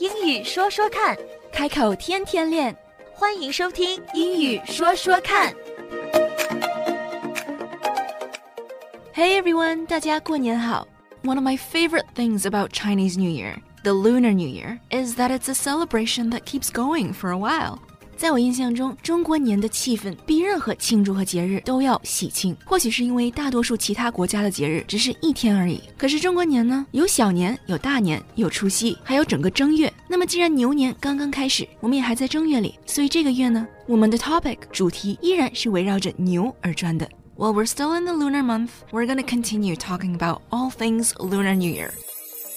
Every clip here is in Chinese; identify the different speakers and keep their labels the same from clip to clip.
Speaker 1: 英语说说看，
Speaker 2: 开口天天练。
Speaker 1: 欢迎收听《英语说说看》。
Speaker 2: Hey everyone，大家过年好。One of my favorite things about Chinese New Year, the Lunar New Year, is that it's a celebration that keeps going for a while. 在我印象中，中国年的气氛比任何庆祝和节日都要喜庆。或许是因为大多数其他国家的节日只是一天而已，可是中国年呢，有小年，有大年，有除夕，还有整个正月。那么既然牛年刚刚开始，我们也还在正月里，所以这个月呢，我们的 topic 主题依然是围绕着牛而转的。While we're still in the lunar month, we're going to continue talking about all things Lunar New Year.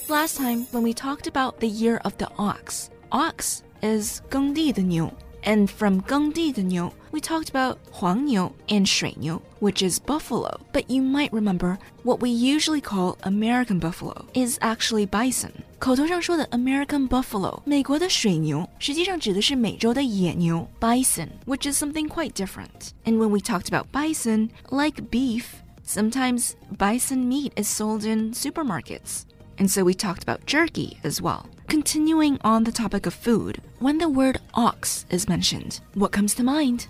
Speaker 2: Last time, when we talked about the year of the ox, ox is 耕地的牛. And from 耕地的牛, we talked about 黄牛 and 水牛, which is buffalo. But you might remember what we usually call American buffalo is actually bison. 口头上说的 American buffalo，美国的水牛，实际上指的是美洲的野牛 bison, which is something quite different. And when we talked about bison, like beef, sometimes bison meat is sold in supermarkets. And so we talked about jerky as well. Continuing on the topic of food, when the word ox is mentioned, what comes to mind?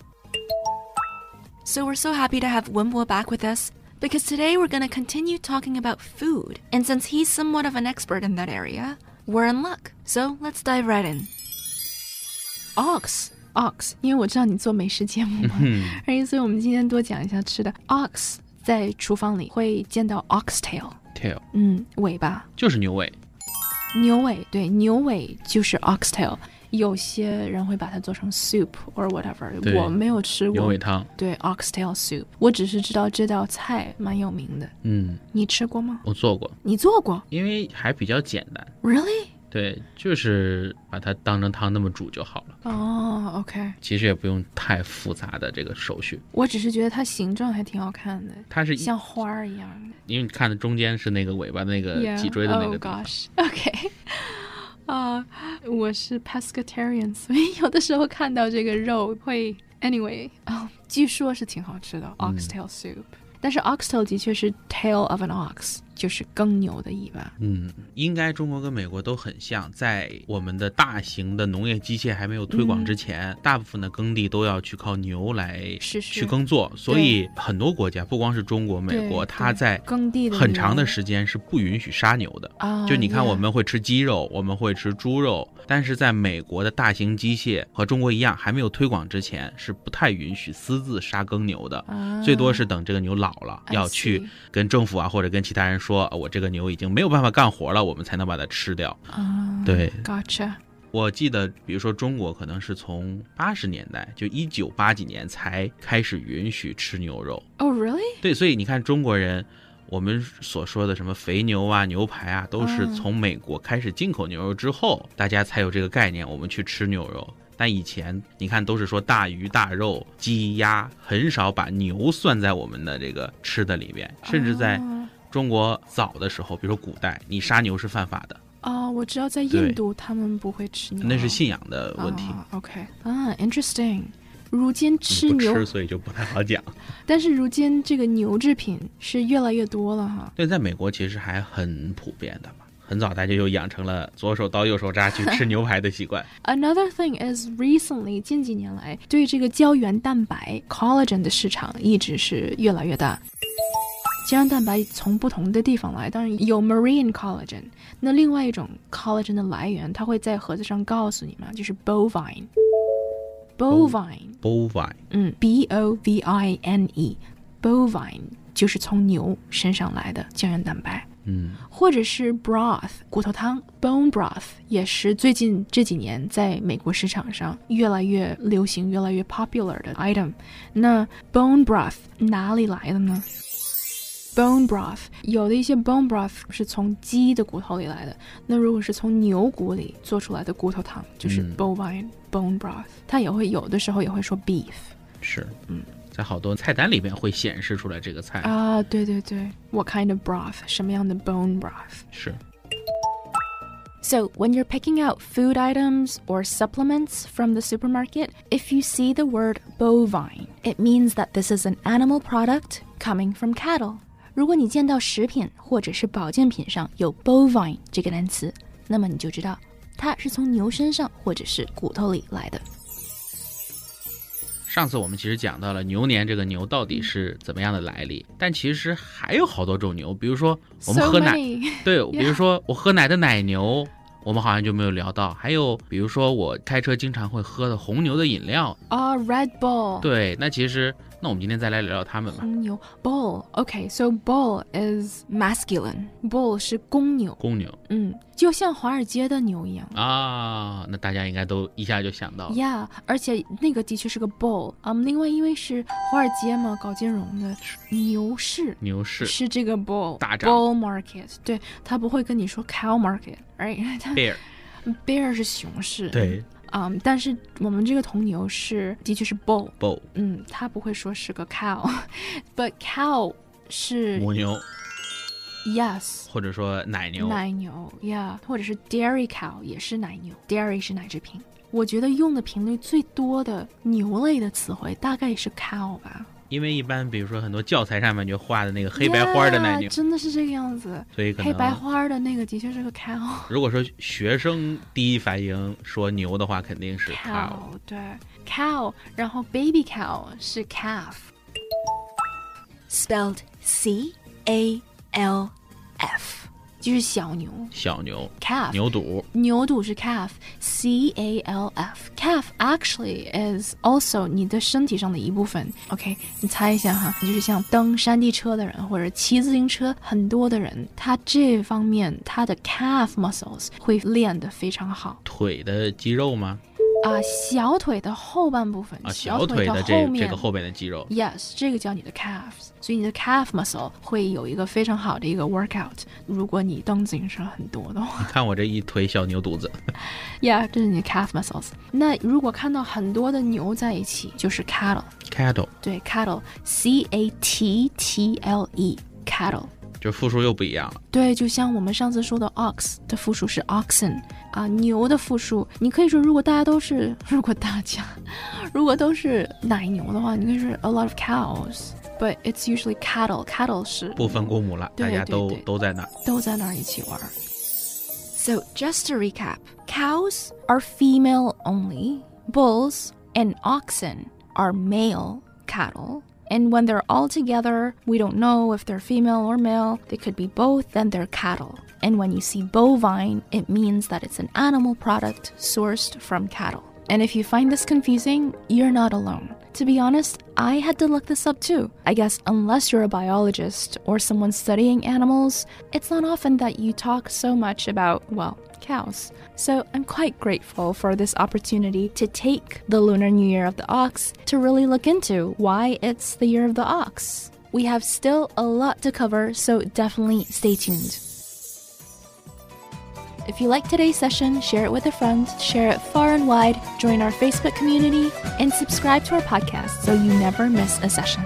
Speaker 2: So we're so happy to have Wenbo back with us because today we're going to continue talking about food. And since he's somewhat of an expert in that area, we're in luck. So let's dive right in. Ox. Ox，因为我知道你做美食节目嘛，而且所以我们今天多讲一下吃的。Ox 在厨房里会见到 oxtail，
Speaker 3: tail
Speaker 2: 嗯，尾巴，
Speaker 3: 就是牛尾，
Speaker 2: 牛尾，对，牛尾就是 oxtail。有些人会把它做成 soup or whatever，我没有吃过
Speaker 3: 牛尾。汤。
Speaker 2: 对 oxtail soup，我只是知道这道菜蛮有名的。
Speaker 3: 嗯，
Speaker 2: 你吃过吗？
Speaker 3: 我做过，
Speaker 2: 你做过
Speaker 3: 因为还比较简单。
Speaker 2: ？Really？
Speaker 3: 对，就是把它当成汤那么煮就好了，
Speaker 2: 哦、o k
Speaker 3: 其实也不用太复杂的这个手续。
Speaker 2: 我只是觉得它形状还挺好看的，
Speaker 3: 它是
Speaker 2: 像花儿一样的。
Speaker 3: 因为你看的中间是那个尾巴那个脊椎的那
Speaker 2: Oh
Speaker 3: 个地方
Speaker 2: gosh. OK. 啊、我是 pescatarian，所以有的时候看到这个肉会 anyway 啊、据说是挺好吃的
Speaker 3: 嗯
Speaker 2: oxtail soup，、但是 oxtail 的确是 tail of an ox，就是耕牛的尾巴。
Speaker 3: 嗯，应该中国跟美国都很像，在我们的大型的农业机械还没有推广之前，大部分的耕地都要去靠牛来去耕作，所以很多国家，不光是中国、美国，它在
Speaker 2: 耕地
Speaker 3: 很长的时间是不允许杀牛的。
Speaker 2: 啊，
Speaker 3: 就你看，我们会吃鸡肉，我们会吃猪肉，但是在美国的大型机械和中国一样，还没有推广之前，是不太允许私自杀耕牛的。
Speaker 2: 啊
Speaker 3: 最多是等这个牛老了，要去跟政府啊或者跟其他人说，呃我这个牛已经没有办法干活了，我们才能把它吃掉。
Speaker 2: 啊，
Speaker 3: 对
Speaker 2: ，gotcha，
Speaker 3: 我记得，比如说中国可能是从八十年代，就一九八几年才开始允许吃牛肉。
Speaker 2: 哦、really？
Speaker 3: 对，所以你看中国人，我们所说的什么肥牛啊、牛排啊，都是
Speaker 2: 嗯
Speaker 3: 从美国开始进口牛肉之后，大家才有这个概念，我们去吃牛肉。但以前你看都是说大鱼大肉、鸡鸭，很少把牛算在我们的这个吃的里边，甚至在
Speaker 2: 啊
Speaker 3: 中国早的时候，比如说古代，你杀牛是犯法的，
Speaker 2: 哦，我知道在印度他们不会吃牛，
Speaker 3: 那是信仰的问题。
Speaker 2: 啊 OK 啊，interesting。如今吃牛，
Speaker 3: 吃，所以就不太好讲。
Speaker 2: 但是如今这个牛制品是越来越多了哈。
Speaker 3: 对，在美国其实还很普遍的嘛，很早大家就养成了左手刀右手扎去吃牛排的习惯。
Speaker 2: Another thing is recently 近几年来对这个胶原蛋白 collagen 的市场一直是越来越大。胶原蛋白从不同的地方来，当然有 marine collagen，那另外一种 collagen 的来源，它会在盒子上告诉你嘛，就是 bovine。
Speaker 3: bovine，bovine
Speaker 2: 嗯，b o v i n e，bovine 就是从牛身上来的胶原蛋白。
Speaker 3: 嗯，
Speaker 2: 或者是 broth 骨头汤 bone broth 也是最近这几年在美国市场上越来越流行、越来越 popular 的 item。那 bone broth 哪里来的呢 ？bone broth 有的一些 bone broth 是从鸡的骨头里来的，那如果是从牛骨里做出来的骨头汤，就是
Speaker 3: 嗯
Speaker 2: bovine bone broth。它也会有的时候也会说 beef
Speaker 3: 是，嗯，在好多菜单里面会显示出来这个菜。
Speaker 2: 啊，对对对，what kind of broth 什么样的 bone broth。
Speaker 3: 是，
Speaker 2: So, when you're picking out food items or supplements from the supermarket, if you see the word bovine, it means that this is an animal product coming from cattle. 如果你见到食品或者是保健品上有 bovine 这个单词，那么你就知道它是从牛身上或者是骨头里来的。
Speaker 3: 上次我们其实讲到了牛年这个牛到底是怎么样的来历，但其实还有好多种牛，比如说我们喝奶
Speaker 2: ，many
Speaker 3: 对，比如说我喝奶的奶牛，我们好像就没有聊到，还有比如说我开车经常会喝的红牛的饮料，
Speaker 2: 啊、r e d Bull。
Speaker 3: 对，那其实那我们今天再来聊聊他们吧。
Speaker 2: 公牛 bull。OK，so、bull is masculine。bull 是公牛，
Speaker 3: 公牛
Speaker 2: 嗯，就像华尔街的牛一样。
Speaker 3: 啊，那大家应该都一下就想到了。
Speaker 2: Yeah，而且那个的确是个 bull。嗯，另外因为是华尔街嘛，搞金融的牛市。
Speaker 3: 牛市
Speaker 2: 是这个 bull
Speaker 3: 大涨
Speaker 2: bull market，对他不会跟你说 cow market，right？他 bear，bear 是熊市，
Speaker 3: 对
Speaker 2: 嗯，但是我们这个铜牛是的确是
Speaker 3: bull，，bull
Speaker 2: 嗯，它不会说是个 cow，but cow 是
Speaker 3: 母牛。
Speaker 2: Yes
Speaker 3: 或者说奶牛，
Speaker 2: 奶牛，yeah，或者是 dairy cow 也是奶牛，dairy 是奶制品。我觉得用的频率最多的牛类的词汇大概是 cow 吧，
Speaker 3: 因为一般比如说很多教材上面就画的那个黑白花的奶
Speaker 2: Yeah，
Speaker 3: 牛，
Speaker 2: 真的是这个样子。
Speaker 3: 所以可
Speaker 2: 黑白
Speaker 3: 能
Speaker 2: 花的那个的确是个 cow。
Speaker 3: 如果说学生第一反应说牛的话，肯定是 cow。
Speaker 2: 对，cow，然后 baby cow 是 calf。
Speaker 1: spelled C A L F.
Speaker 2: 就是小牛
Speaker 3: 小牛、
Speaker 2: calf，
Speaker 3: 牛肚，
Speaker 2: 牛肚是 calf，c a l f。calf actually is also 你的身体上的一部分。OK，你猜一下哈，就是像蹬山地车的人或者骑自行车很多的人，他这方面他的 calf muscles 会练得非常好
Speaker 3: 腿的肌肉吗？
Speaker 2: 啊、小腿的后半部分，
Speaker 3: 啊，
Speaker 2: 小
Speaker 3: 小腿的
Speaker 2: 的后面
Speaker 3: 这这个后边的肌肉。
Speaker 2: Yes，这个叫你的 calves，所以你的 calf muscle 会有一个非常好的一个 workout。如果你蹬自行车很多的话
Speaker 3: 你看我这一腿小牛犊子，，
Speaker 2: Yeah，这是你的 calf muscles。那如果看到很多的牛在一起，就是 cattle。
Speaker 3: cattle
Speaker 2: 对，cattle，c a t t l e，cattle。
Speaker 3: 就复数又不一样了。
Speaker 2: 对，就像我们上次说的 ox 的复数是 oxen 啊，牛的复数，你可以说如果大家都是，如果大家如果都是奶牛的话，你可以说 a lot of cows，but it's usually cattle。cattle 是
Speaker 3: 不分公母了，
Speaker 2: 对
Speaker 3: 大家都
Speaker 2: 对对
Speaker 3: 都在那儿。
Speaker 2: 都在那儿一起玩儿。
Speaker 1: So just to recap,
Speaker 2: Cows are female only. Bulls and oxen are male cattle. And when they're all together, we don't know if they're female or male. They could be both, then they're cattle. And when you see bovine, it means that it's an animal product sourced from cattle. And if you find this confusing, you're not alone. To be honest, I had to look this up too. I guess unless you're a biologist or someone studying animals, it's not often that you talk so much about, well, cows. So I'm quite grateful for this opportunity to take the Lunar New Year of the Ox to really look into why it's the year of the ox. We have still a lot to cover, so definitely stay tuned. If you like today's session, share it with a friend, share it far and wide, join our Facebook community, and subscribe to our podcast so you never miss a session.